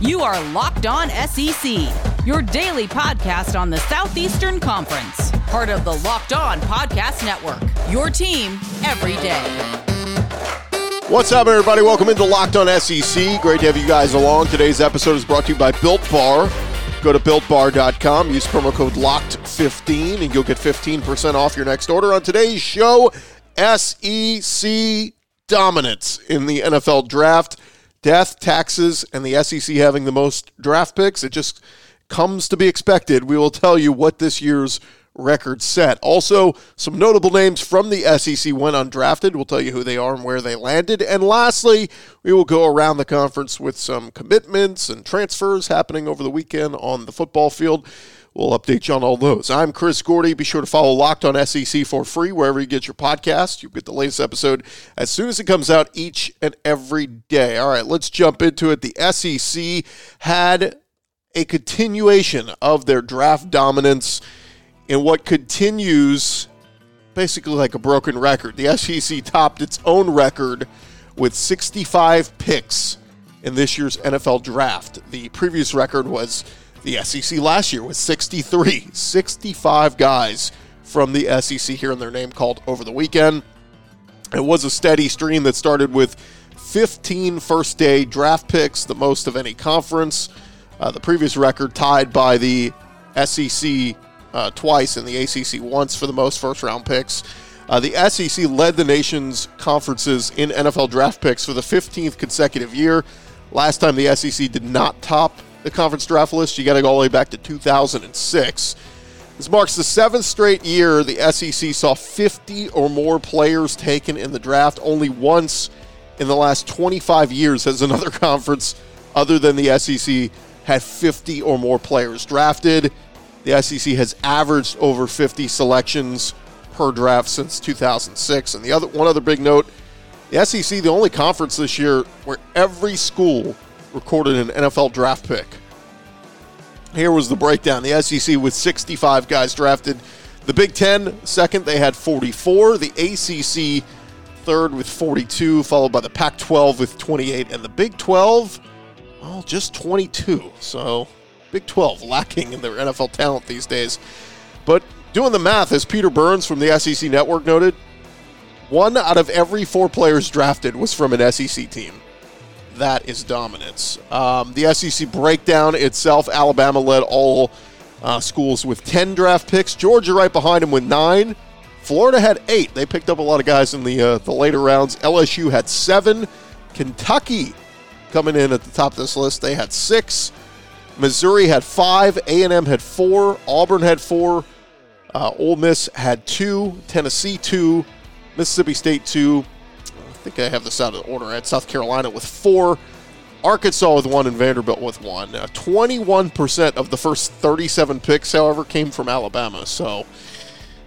You are Locked On SEC, your daily podcast on the Southeastern Conference, part of the Locked On Podcast Network. Your team every day. What's up, everybody? Welcome into Locked On SEC. Great to have you guys along. Today's episode is brought to you by Built Bar. Go to builtbar.com, use promo code LOCKED15, and you'll get 15% off your next order. On today's show, SEC dominance in the NFL draft death, taxes, and the SEC having the most draft picks. It just comes to be expected. We will tell you what this year's record set. Also, some notable names from the SEC went undrafted. We'll tell you who they are and where they landed. And lastly, we will go around the conference with some commitments and transfers happening over the weekend on the football field. We'll update you on all those. I'm Chris Gordy. Be sure to follow Locked on SEC for free wherever you get your podcast. You'll get the latest episode as soon as it comes out each and every day. All right, let's jump into it. The SEC had a continuation of their draft dominance in what continues basically like a broken record. The SEC topped its own record with 65 picks in this year's NFL draft. The previous record was the SEC last year was 63, 65 guys from the SEC here in their name called over the weekend. It was a steady stream that started with 15 first day draft picks, the most of any conference. Uh, the previous record tied by the SEC uh, twice and the ACC once for the most first round picks. Uh, the SEC led the nation's conferences in NFL draft picks for the 15th consecutive year. Last time the SEC did not top the conference draft list, you got to go all the way back to 2006. This marks the seventh straight year the SEC saw 50 or more players taken in the draft. Only once in the last 25 years has another conference other than the SEC had 50 or more players drafted. The SEC has averaged over 50 selections per draft since 2006. And the other one other big note, the SEC the only conference this year where every school recorded an NFL draft pick. Here was the breakdown. The SEC with 65 guys drafted. The Big Ten, second, they had 44. The ACC, third with 42, followed by the Pac 12 with 28. And the Big 12, well, just 22. So, Big 12 lacking in their NFL talent these days. But doing the math, as Peter Burns from the SEC Network noted, one out of every four players drafted was from an SEC team that is dominance. Um, the SEC breakdown itself, Alabama led all uh, schools with 10 draft picks. Georgia right behind him with nine. Florida had eight. They picked up a lot of guys in the uh, the later rounds. LSU had seven. Kentucky coming in at the top of this list. They had six. Missouri had five. A&M had four. Auburn had four. Uh, Ole Miss had two. Tennessee two. Mississippi State two think I have this out of order. Had South Carolina with four, Arkansas with one, and Vanderbilt with one. Uh, 21% of the first 37 picks, however, came from Alabama. So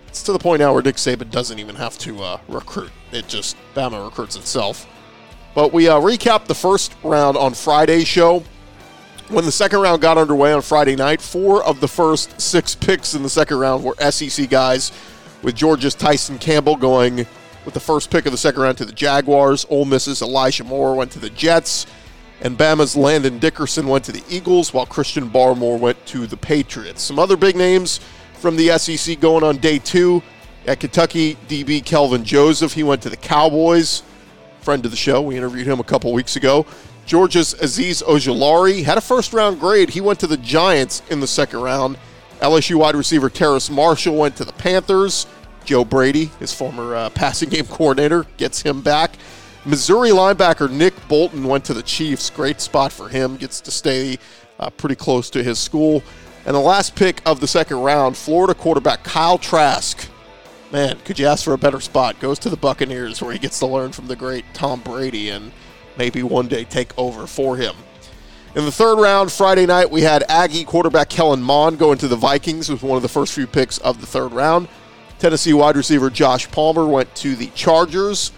it's to the point now where Nick Saban doesn't even have to uh, recruit. It just, Bama recruits itself. But we uh, recapped the first round on Friday's show. When the second round got underway on Friday night, four of the first six picks in the second round were SEC guys, with Georgia's Tyson Campbell going with the first pick of the second round to the Jaguars. Ole Miss's Elijah Moore went to the Jets. And Bama's Landon Dickerson went to the Eagles, while Christian Barmore went to the Patriots. Some other big names from the SEC going on day two. At Kentucky, DB Kelvin Joseph, he went to the Cowboys. Friend of the show, we interviewed him a couple weeks ago. Georgia's Azeez Ojulari had a first round grade. He went to the Giants in the second round. LSU wide receiver Terrace Marshall went to the Panthers. Joe Brady, his former uh, passing game coordinator, gets him back. Missouri linebacker Nick Bolton went to the Chiefs. Great spot for him. Gets to stay uh, pretty close to his school. And the last pick of the second round, Florida quarterback Kyle Trask. Man, could you ask for a better spot? Goes to the Buccaneers where he gets to learn from the great Tom Brady and maybe one day take over for him. In the third round, Friday night, we had Aggie quarterback Kellen Mond go into the Vikings with one of the first few picks of the third round. Tennessee wide receiver Josh Palmer went to the Chargers.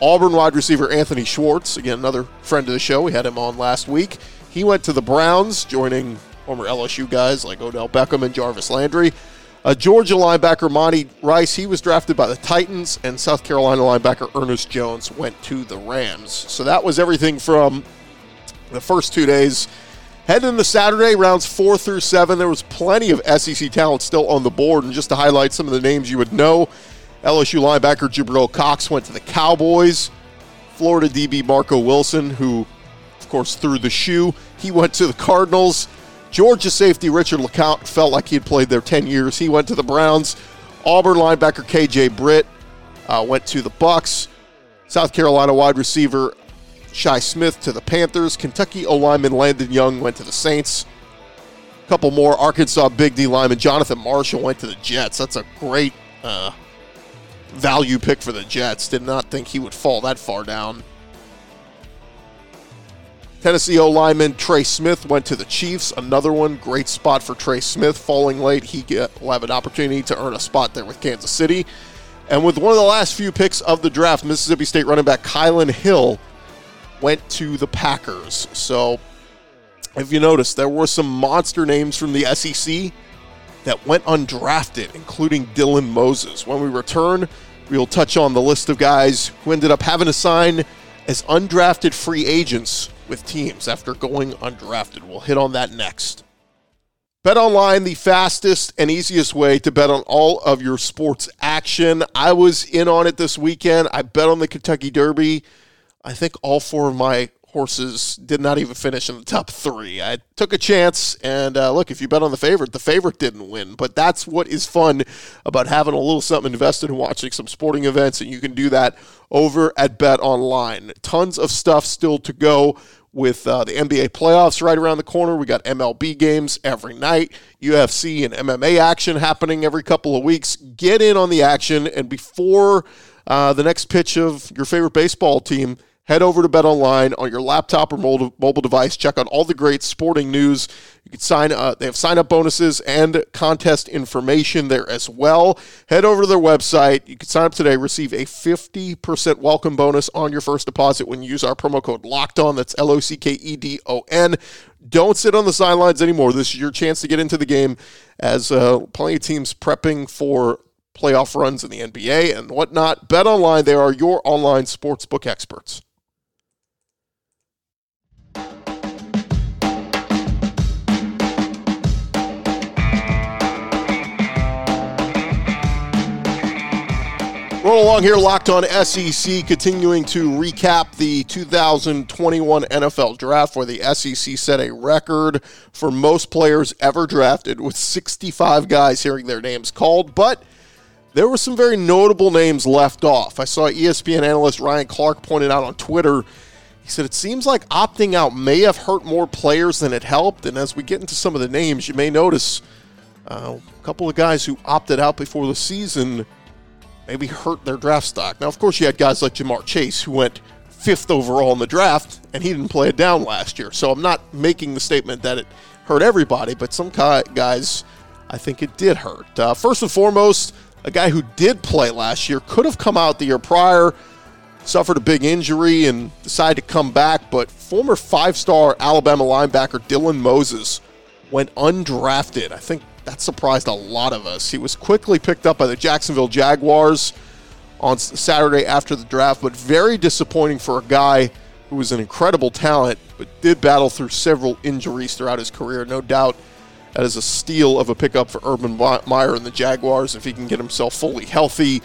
Auburn wide receiver Anthony Schwartz, again, another friend of the show. We had him on last week. He went to the Browns, joining former LSU guys like Odell Beckham and Jarvis Landry. Uh, Georgia linebacker Monty Rice, he was drafted by the Titans, and South Carolina linebacker Ernest Jones went to the Rams. So that was everything from the first two days Heading into Saturday, rounds four through seven, there was plenty of SEC talent still on the board. And just to highlight some of the names you would know, LSU linebacker Jabril Cox went to the Cowboys. Florida DB Marco Wilson, who, of course, threw the shoe, he went to the Cardinals. Georgia safety Richard LeCounte felt like he had played there 10 years. He went to the Browns. Auburn linebacker KJ Britt uh, went to the Bucks. South Carolina wide receiver Shi Smith to the Panthers. Kentucky O lineman Landon Young went to the Saints. A couple more. Arkansas big D lineman Jonathan Marshall went to the Jets. That's a great uh, value pick for the Jets. Did not think he would fall that far down. Tennessee O lineman Trey Smith went to the Chiefs. Another one, great spot for Trey Smith. Falling late, he get, will have an opportunity to earn a spot there with Kansas City. And with one of the last few picks of the draft, Mississippi State running back Kylin Hill went to the Packers. So, if you notice, there were some monster names from the SEC that went undrafted, including Dylan Moses. When we return, we'll touch on the list of guys who ended up having to sign as undrafted free agents with teams after going undrafted. We'll hit on that next. Bet online, the fastest and easiest way to bet on all of your sports action. I was in on it this weekend. I bet on the Kentucky Derby. I think all four of my horses did not even finish in the top three. I took a chance, and uh, look, if you bet on the favorite, the favorite didn't win. But that's what is fun about having a little something invested in watching some sporting events, and you can do that over at Bet Online. Tons of stuff still to go with uh, the NBA playoffs right around the corner. We got MLB games every night, UFC and MMA action happening every couple of weeks. Get in on the action, and before uh, the next pitch of your favorite baseball team, Head over to Bet Online on your laptop or mobile device. Check out all the great sporting news. You can sign. Uh, they have sign up bonuses and contest information there as well. Head over to their website. You can sign up today. Receive a fifty percent welcome bonus on your first deposit when you use our promo code Locked On. That's L O C K E D O N. Don't sit on the sidelines anymore. This is your chance to get into the game as uh, plenty of teams prepping for playoff runs in the NBA and whatnot. Bet online, they are your online sportsbook experts. Roll along here, locked on SEC, continuing to recap the 2021 NFL draft, where the SEC set a record for most players ever drafted, with 65 guys hearing their names called. But there were some very notable names left off. I saw ESPN analyst Ryan Clark pointed out on Twitter. He said it seems like opting out may have hurt more players than it helped. And as we get into some of the names, you may notice uh, a couple of guys who opted out before the season maybe hurt their draft stock. Now, of course, you had guys like Ja'Marr Chase who went fifth overall in the draft, and he didn't play it down last year. So I'm not making the statement that it hurt everybody, but some guys, I think it did hurt. Uh, first and foremost, a guy who did play last year could have come out the year prior, suffered a big injury, and decided to come back. But former five star Alabama linebacker Dylan Moses went undrafted. I think that surprised a lot of us. He was quickly picked up by the Jacksonville Jaguars on Saturday after the draft, but very disappointing for a guy who was an incredible talent, but did battle through several injuries throughout his career. No doubt that is a steal of a pickup for Urban Meyer and the Jaguars if he can get himself fully healthy.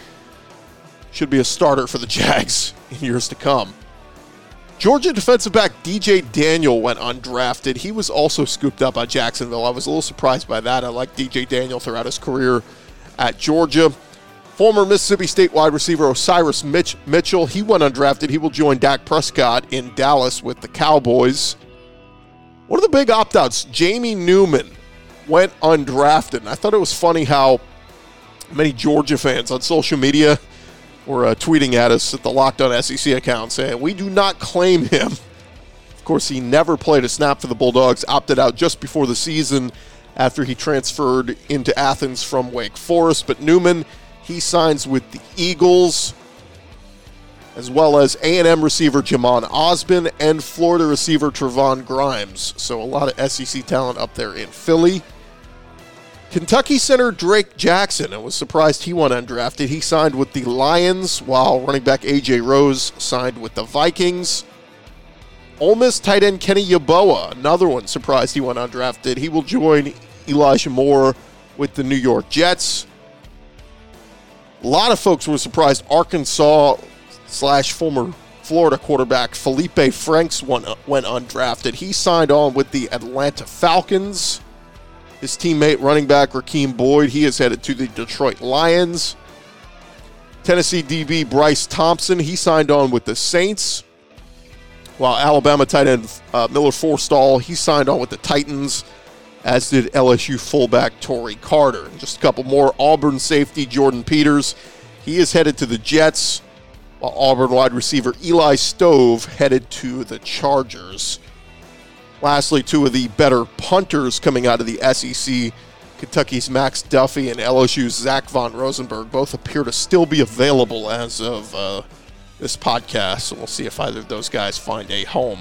Should be a starter for the Jags in years to come. Georgia defensive back DJ Daniel went undrafted. He was also scooped up by Jacksonville. I was a little surprised by that. I like DJ Daniel throughout his career at Georgia. Former Mississippi State wide receiver Osiris Mitch- Mitchell, he went undrafted. He will join Dak Prescott in Dallas with the Cowboys. One of the big opt outs, Jamie Newman, went undrafted. And I thought it was funny how many Georgia fans on social media were uh, tweeting at us at the Locked On SEC account saying, We do not claim him. Of course, he never played a snap for the Bulldogs, opted out just before the season after he transferred into Athens from Wake Forest. But Newman, he signs with the Eagles, as well as A&M receiver Jhamon Ausbon and Florida receiver Trevon Grimes. So a lot of SEC talent up there in Philly. Kentucky center Drake Jackson, I was surprised he went undrafted. He signed with the Lions, while running back A.J. Rose signed with the Vikings. Ole Miss tight end Kenny Yeboah, another one surprised he went undrafted. He will join Elijah Moore with the New York Jets. A lot of folks were surprised Arkansas slash former Florida quarterback Feleipe Franks went, went undrafted. He signed on with the Atlanta Falcons. His teammate, running back Rakeem Boyd, he is headed to the Detroit Lions. Tennessee DB Bryce Thompson, he signed on with the Saints. While Alabama tight end uh, Miller Forristall, he signed on with the Titans, as did LSU fullback Tory Carter. Just a couple more Auburn safety Jordyn Peters, he is headed to the Jets, while Auburn wide receiver Eli Stove headed to the Chargers. Lastly, two of the better punters coming out of the SEC Kentucky's Max Duffy and LSU's Zach Von Rosenberg both appear to still be available as of uh, this podcast. So we'll see if either of those guys find a home.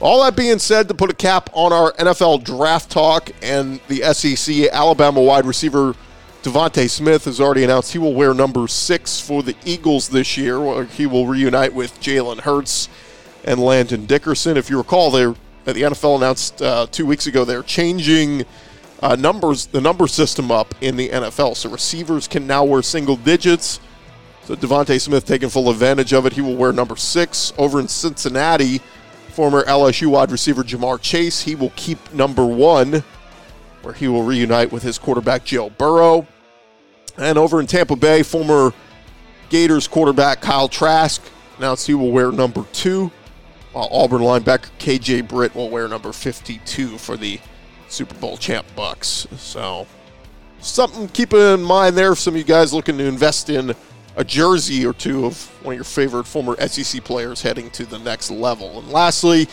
All that being said, to put a cap on our NFL draft talk and the SEC, Alabama wide receiver DeVonta Smith has already announced he will wear number six for the Eagles this year. He will reunite with Jalen Hurts and Landon Dickerson. If you recall, they the NFL announced uh, two weeks ago they're changing uh, numbers the number system up in the NFL, so receivers can now wear single digits. So DeVonta Smith taking full advantage of it. He will wear number six over in Cincinnati. Former LSU wide receiver Ja'Marr Chase, he will keep number one, where he will reunite with his quarterback Joe Burrow. And over in Tampa Bay, former Gators quarterback Kyle Trask announced he will wear number two, while Auburn linebacker KJ Britt will wear number 52 for the Super Bowl champ Bucks. So something keep in mind there some of you guys looking to invest in a jersey or two of one of your favorite former SEC players heading to the next level. And lastly,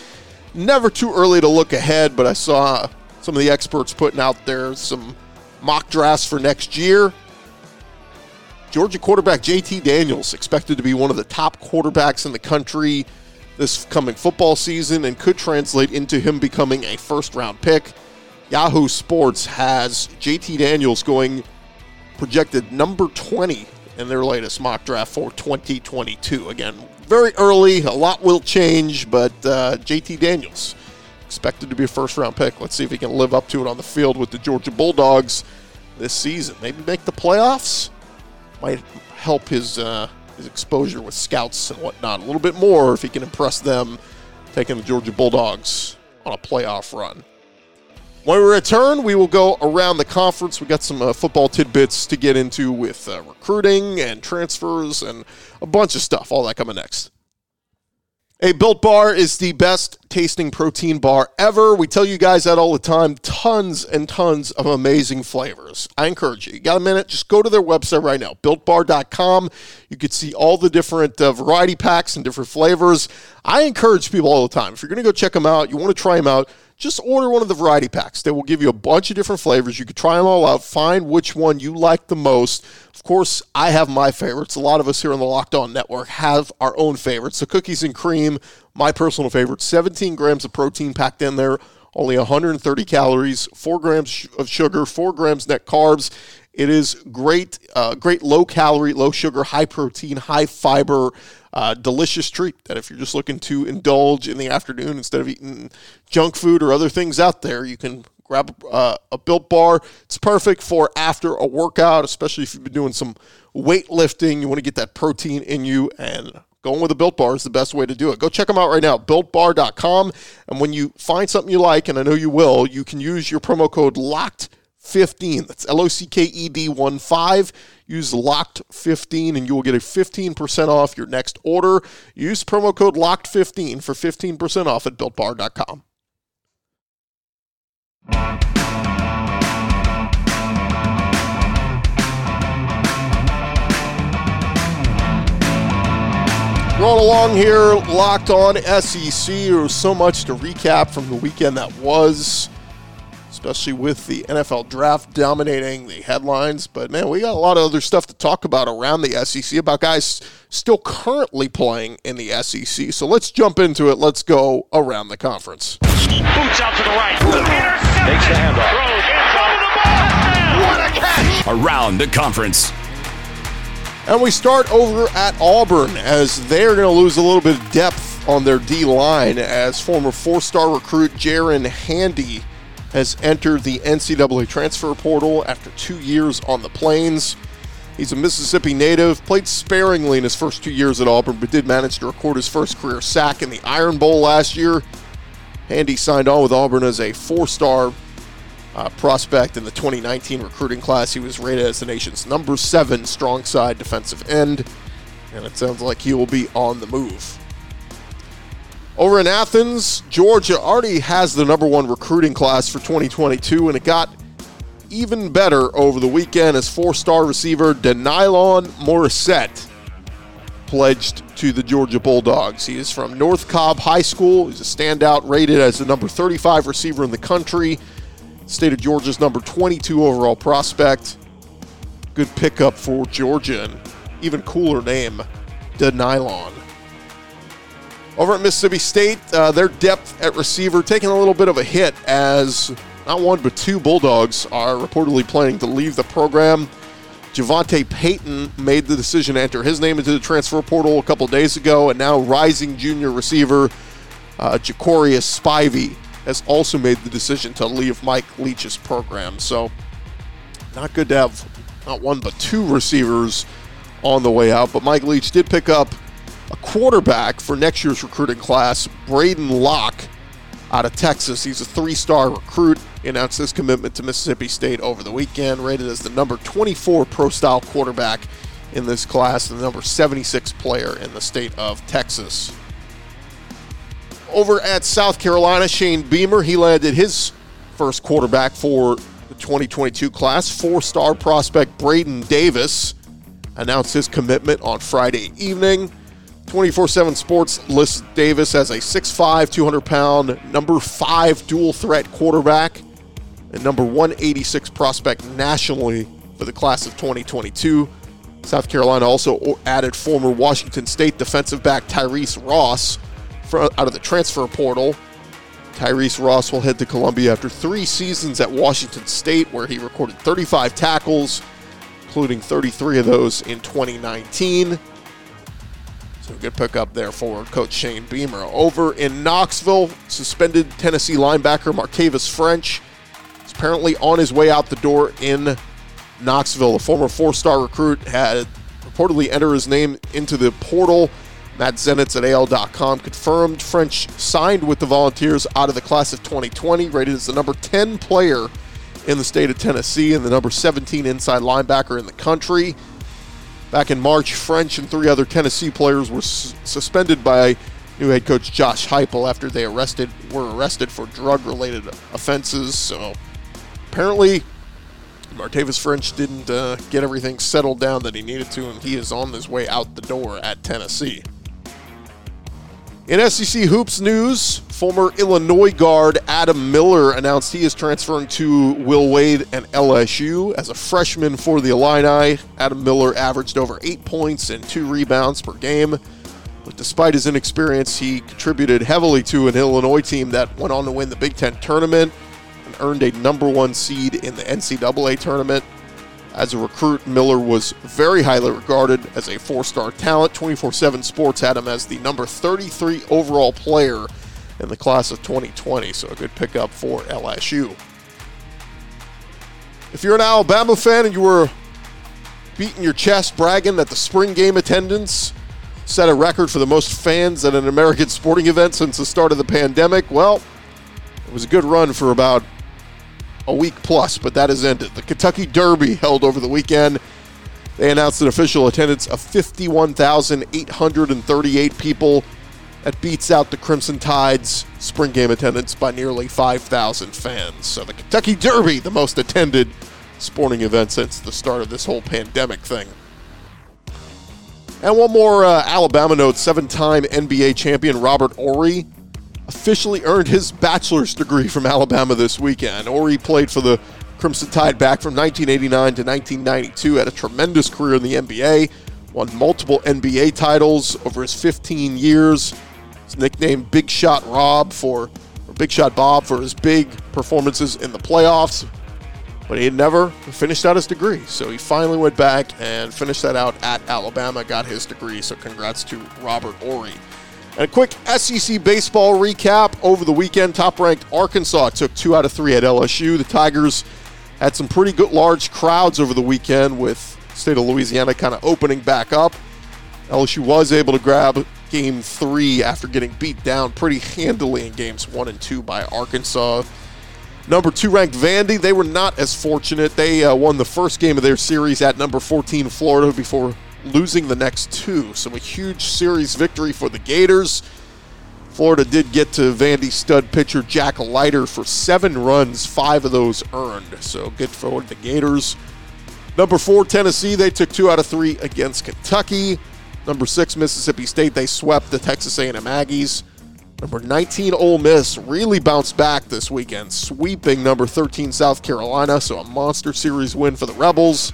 never too early to look ahead, but I saw some of the experts putting out there some mock drafts for next year. Georgia quarterback JT Daniels expected to be one of the top quarterbacks in the country this coming football season and could translate into him becoming a first round pick. Yahoo Sports has JT Daniels going projected number 20 in their latest mock draft for 2022. Again, very early, a lot will change, but uh, JT Daniels expected to be a first round pick. Let's see if he can live up to it on the field with the Georgia Bulldogs this season. Maybe make the playoffs. Might help his uh, his exposure with scouts and whatnot a little bit more if he can impress them, taking the Georgia Bulldogs on a playoff run. When we return, we will go around the conference. We got some uh, football tidbits to get into with uh, recruiting and transfers and a bunch of stuff. All that coming next. A Built Bar is the best tasting protein bar ever. We tell you guys that all the time. Tons and tons of amazing flavors. I encourage you. You got a minute? Just go to their website right now, builtbar.com. You can see all the different uh, variety packs and different flavors. I encourage people all the time. If you're going to go check them out, you want to try them out, just order one of the variety packs. They will give you a bunch of different flavors. You can try them all out, find which one you like the most. Of course, I have my favorites. A lot of us here on the Locked On Network have our own favorites. So, cookies and cream, my personal favorite, 17 grams of protein packed in there, only 130 calories, 4 grams of sugar, 4 grams net carbs. It is great, uh, great low calorie, low sugar, high protein, high fiber uh, delicious treat that if you're just looking to indulge in the afternoon instead of eating junk food or other things out there, you can grab uh, a built bar. It's perfect for after a workout, especially if you've been doing some weightlifting. You want to get that protein in you and going with a built bar is the best way to do it. Go check them out right now, builtbar.com. And when you find something you like, and I know you will, you can use your promo code LOCKED 15. That's L O C K E D 1 5. Use locked 15 and you will get a 15% off your next order. Use promo code locked 15 for 15% off at builtbar.com. Rolling along here, locked on SEC. There was so much to recap from the weekend that was especially with the NFL draft dominating the headlines. But man, we got a lot of other stuff to talk about around the SEC about guys still currently playing in the SEC. So let's jump into it. Let's go around the conference. Boots out to the right. Takes the handoff. What a catch! Around the conference. And we start over at Auburn as they're going to lose a little bit of depth on their D line as former four star recruit Jaren Handy has entered the NCAA transfer portal after two years on the Plains. He's a Mississippi native, played sparingly in his first two years at Auburn, but did manage to record his first career sack in the Iron Bowl last year. Handy signed on with Auburn as a four star uh, prospect in the 2019 recruiting class. He was rated as the nation's number seven strong side defensive end, and it sounds like he will be on the move. Over in Athens, Georgia already has the number one recruiting class for 2022, and it got even better over the weekend as four star receiver Denylon Morrissette pledged to the Georgia Bulldogs. He is from North Cobb High School. He's a standout, rated as the number 35 receiver in the country. State of Georgia's number 22 overall prospect. Good pickup for Georgia, and even cooler name, Denylon. Over at Mississippi State, uh, their depth at receiver taking a little bit of a hit as not one but two Bulldogs are reportedly planning to leave the program. Javonta Payton made the decision to enter his name into the transfer portal a couple days ago, and now rising junior receiver uh, Jacorius Spivey has also made the decision to leave Mike Leach's program. So, not good to have not one but two receivers on the way out. But Mike Leach did pick up a quarterback for next year's recruiting class, Braden Locke out of Texas. He's a three star recruit. He announced his commitment to Mississippi State over the weekend, rated as the number 24 pro style quarterback in this class, and the number 76 player in the state of Texas. Over at South Carolina, Shane Beamer, he landed his first quarterback for the 2022 class. Four star prospect Braden Davis announced his commitment on Friday evening. 24 7 Sports lists Davis as a 6'5, 200 pound, number five dual threat quarterback and number 186 prospect nationally for the class of 2022. South Carolina also added former Washington State defensive back Tyrese Ross out of the transfer portal. Tyrese Ross will head to Columbia after three seasons at Washington State, where he recorded 35 tackles, including 33 of those in 2019. So good pickup there for Coach Shane Beamer. Over in Knoxville, suspended Tennessee linebacker Martavis French is apparently on his way out the door in Knoxville. A former four-star recruit had reportedly entered his name into the portal. Matt Zenitz at AL.com confirmed French signed with the Volunteers out of the class of 2020, rated as the number 10 player in the state of Tennessee and the number 17 inside linebacker in the country. Back in March, French and three other Tennessee players were suspended by new head coach Josh Heupel after they arrested were arrested for drug-related offenses. So apparently, Martavis French didn't uh, get everything settled down that he needed to, and he is on his way out the door at Tennessee. In SEC Hoops news, former Illinois guard Adam Miller announced he is transferring to Will Wade and LSU. As a freshman for the Illini, Adam Miller averaged over eight points and two rebounds per game. But despite his inexperience, he contributed heavily to an Illinois team that went on to win the Big Ten tournament and earned a number one seed in the NCAA tournament. As a recruit, Miller was very highly regarded as a four star talent. 24 7 Sports had him as the number 33 overall player in the class of 2020, so a good pickup for LSU. If you're an Alabama fan and you were beating your chest bragging that the spring game attendance set a record for the most fans at an American sporting event since the start of the pandemic, well, it was a good run for about a week plus, but that has ended. The Kentucky Derby held over the weekend. They announced an official attendance of 51,838 people. That beats out the Crimson Tide's spring game attendance by nearly 5,000 fans. So the Kentucky Derby, the most attended sporting event since the start of this whole pandemic thing. And one more uh, Alabama note seven time NBA champion Robert Horry officially earned his bachelor's degree from Alabama this weekend. Horry played for the Crimson Tide back from 1989 to 1992, had a tremendous career in the NBA, won multiple NBA titles over his 15 years. His nicknamed Big Shot Rob for, or Big Shot Bob for his big performances in the playoffs. But he had never finished out his degree. So he finally went back and finished that out at Alabama, got his degree. So congrats to Robert Horry. And a quick SEC baseball recap over the weekend. Top ranked Arkansas took two out of three at LSU. The Tigers had some pretty good large crowds over the weekend with state of Louisiana kind of opening back up. LSU was able to grab game three after getting beat down pretty handily in games one and two by Arkansas. Number two ranked Vandy, they were not as fortunate. They uh, won the first game of their series at number 14 Florida before losing the next two. So a huge series victory for the Gators. Florida did get to Vandy stud pitcher Jack Leiter for seven runs, five of those earned. So good for the Gators. Number four, Tennessee, they took two out of three against Kentucky. Number six, Mississippi State, they swept the Texas A&M Aggies. Number 19, Ole Miss really bounced back this weekend, sweeping number 13, South Carolina. So a monster series win for the Rebels.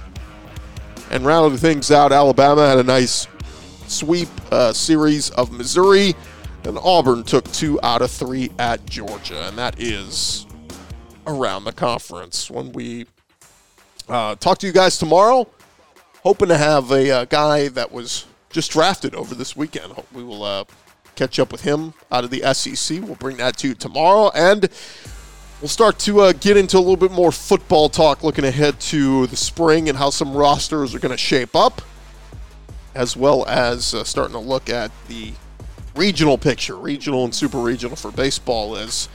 And rounding things out, Alabama had a nice sweep uh, series of Missouri, and Auburn took two out of three at Georgia, and that is around the conference. When we uh, talk to you guys tomorrow, hoping to have a uh, guy that was just drafted over this weekend. We will uh, catch up with him out of the SEC. We'll bring that to you tomorrow. And we'll start to uh, get into a little bit more football talk looking ahead to the spring and how some rosters are going to shape up, as well as uh, starting to look at the regional picture, regional and super regional for baseball as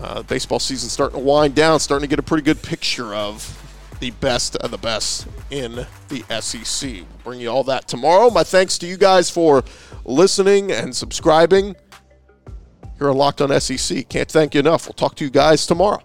uh, baseball season starting to wind down, starting to get a pretty good picture of the best of the best in the SEC. We'll bring you all that tomorrow. My thanks to you guys for listening and subscribing here on Locked on SEC. Can't thank you enough. We'll talk to you guys tomorrow.